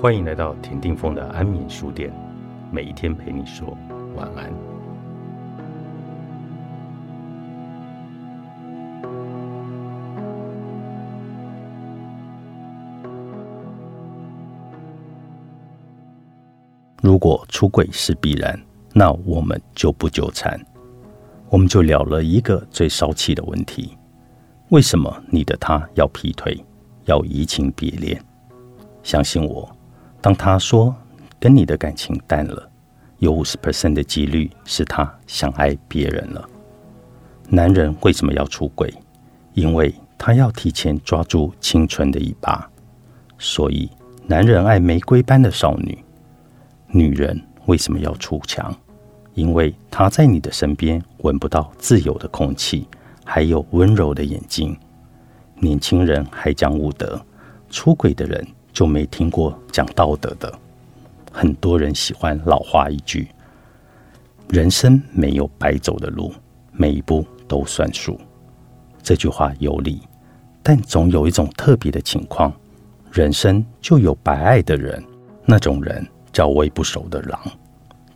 欢迎来到田定峰的安眠书店，每一天陪你说晚安。如果出轨是必然，那我们就不纠缠，我们就了了一个最烧气的问题：为什么你的他要劈腿，要移情别恋？相信我。当他说跟你的感情淡了，有五十 percent 的几率是他想爱别人了。男人为什么要出轨？因为他要提前抓住青春的一把。所以，男人爱玫瑰般的少女。女人为什么要出墙？因为她在你的身边闻不到自由的空气，还有温柔的眼睛。年轻人还讲武德，出轨的人。就没听过讲道德的。很多人喜欢老话一句：“人生没有白走的路，每一步都算数。”这句话有理，但总有一种特别的情况，人生就有白爱的人。那种人叫喂不熟的狼，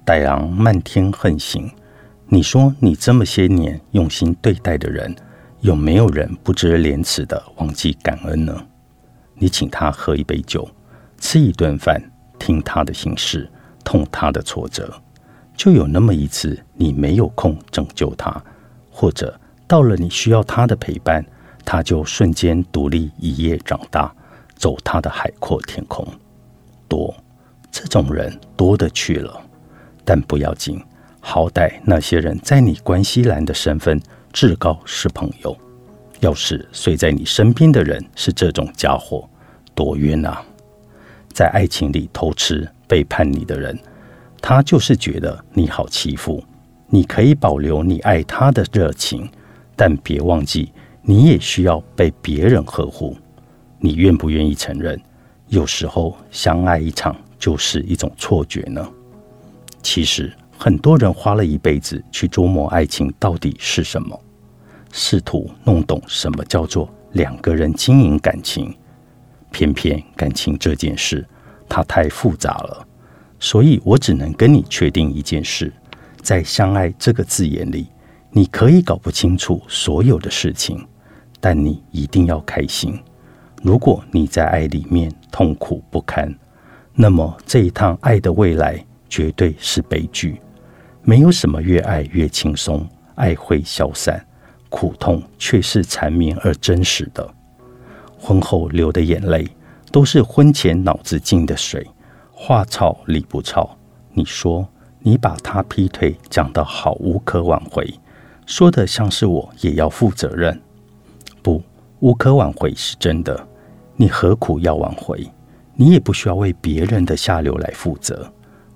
逮狼漫天横行。你说你这么些年用心对待的人，有没有人不知廉耻的忘记感恩呢？你请他喝一杯酒，吃一顿饭，听他的心事，痛他的挫折，就有那么一次你没有空拯救他，或者到了你需要他的陪伴，他就瞬间独立一夜长大，走他的海阔天空。多，这种人多的去了，但不要紧，好歹那些人在你关系栏的身份至高是朋友。要是睡在你身边的人是这种家伙，多冤啊！在爱情里偷吃、背叛你的人，他就是觉得你好欺负。你可以保留你爱他的热情，但别忘记，你也需要被别人呵护。你愿不愿意承认，有时候相爱一场就是一种错觉呢？其实，很多人花了一辈子去琢磨爱情到底是什么。试图弄懂什么叫做两个人经营感情，偏偏感情这件事它太复杂了，所以我只能跟你确定一件事：在“相爱”这个字眼里，你可以搞不清楚所有的事情，但你一定要开心。如果你在爱里面痛苦不堪，那么这一趟爱的未来绝对是悲剧。没有什么越爱越轻松，爱会消散。苦痛却是缠绵而真实的。婚后流的眼泪，都是婚前脑子进的水。话糙理不糙。你说你把他劈腿讲得好无可挽回，说的像是我也要负责任。不，无可挽回是真的。你何苦要挽回？你也不需要为别人的下流来负责。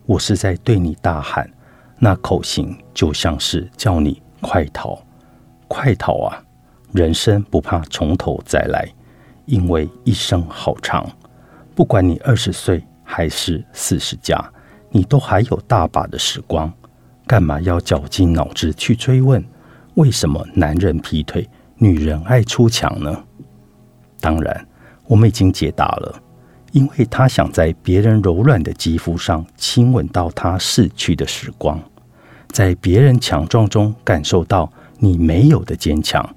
我是在对你大喊，那口型就像是叫你快逃。快逃啊！人生不怕从头再来，因为一生好长。不管你二十岁还是四十加，你都还有大把的时光。干嘛要绞尽脑汁去追问为什么男人劈腿，女人爱出墙呢？当然，我们已经解答了，因为他想在别人柔软的肌肤上亲吻到他逝去的时光，在别人强壮中感受到。你没有的坚强，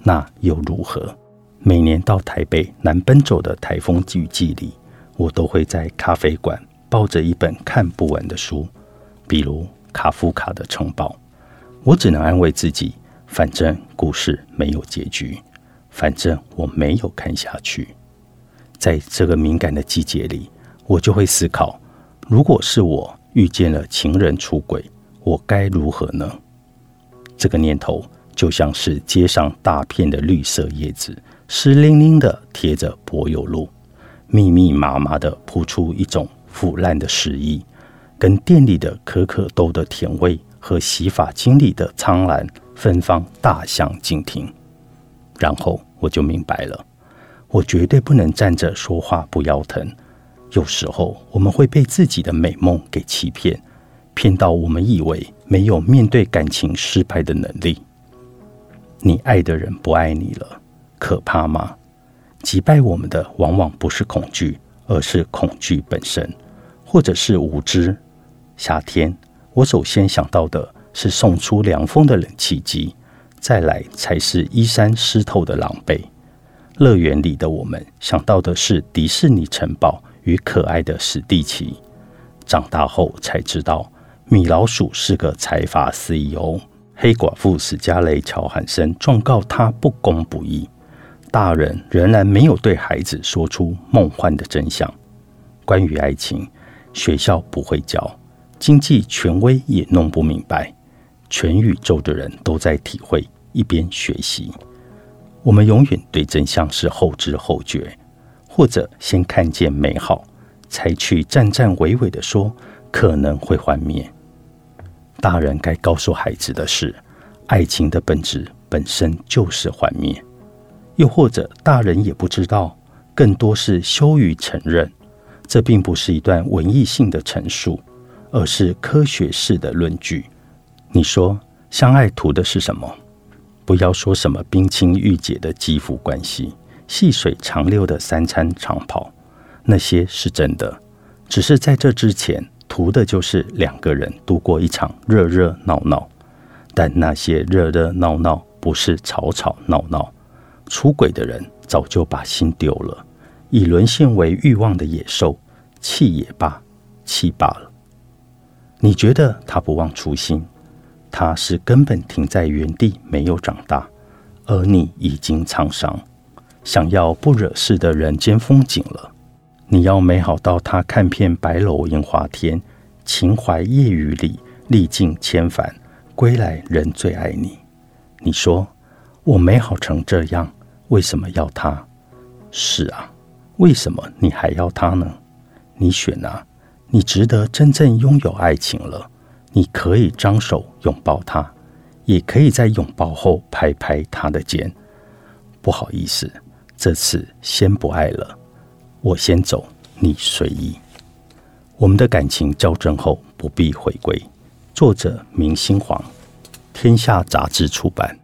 那又如何？每年到台北南奔走的台风雨季里，我都会在咖啡馆抱着一本看不完的书，比如卡夫卡的《城堡》。我只能安慰自己，反正故事没有结局，反正我没有看下去。在这个敏感的季节里，我就会思考：如果是我遇见了情人出轨，我该如何呢？这个念头就像是街上大片的绿色叶子，湿淋淋的贴着柏油路，密密麻麻的铺出一种腐烂的诗意，跟店里的可可豆的甜味和洗发精里的苍兰芬芳大相径庭。然后我就明白了，我绝对不能站着说话不腰疼。有时候我们会被自己的美梦给欺骗。骗到我们以为没有面对感情失败的能力。你爱的人不爱你了，可怕吗？击败我们的往往不是恐惧，而是恐惧本身，或者是无知。夏天，我首先想到的是送出凉风的冷气机，再来才是衣衫湿透的狼狈。乐园里的我们想到的是迪士尼城堡与可爱的史蒂奇。长大后才知道，米老鼠是个财阀 CEO，黑寡妇史嘉蕾·乔汉森状告他不公不义。大人仍然没有对孩子说出梦幻的真相。关于爱情，学校不会教，经济权威也弄不明白。全宇宙的人都在体会，一边学习。我们永远对真相是后知后觉，或者先看见美好。才去战战巍巍的说可能会幻灭。大人该告诉孩子的是，爱情的本质本身就是幻灭。又或者大人也不知道，更多是羞于承认。这并不是一段文艺性的陈述，而是科学式的论据。你说相爱图的是什么？不要说什么冰清玉洁的肌肤关系，细水长流的三餐长跑。那些是真的，只是在这之前，图的就是两个人度过一场热热闹闹。但那些热热闹闹不是吵吵闹闹，出轨的人早就把心丢了，已沦陷为欲望的野兽，气也罢，气罢了。你觉得他不忘初心，他是根本停在原地没有长大，而你已经沧桑，想要不惹事的人间风景了。你要美好到他看遍白楼樱花天，情怀夜雨里历尽千帆，归来仍最爱你。你说我美好成这样，为什么要他？是啊，为什么你还要他呢？你选啊，你值得真正拥有爱情了。你可以张手拥抱他，也可以在拥抱后拍拍他的肩。不好意思，这次先不爱了。我先走，你随意。我们的感情校正后不必回归。作者：明星黄，天下杂志出版。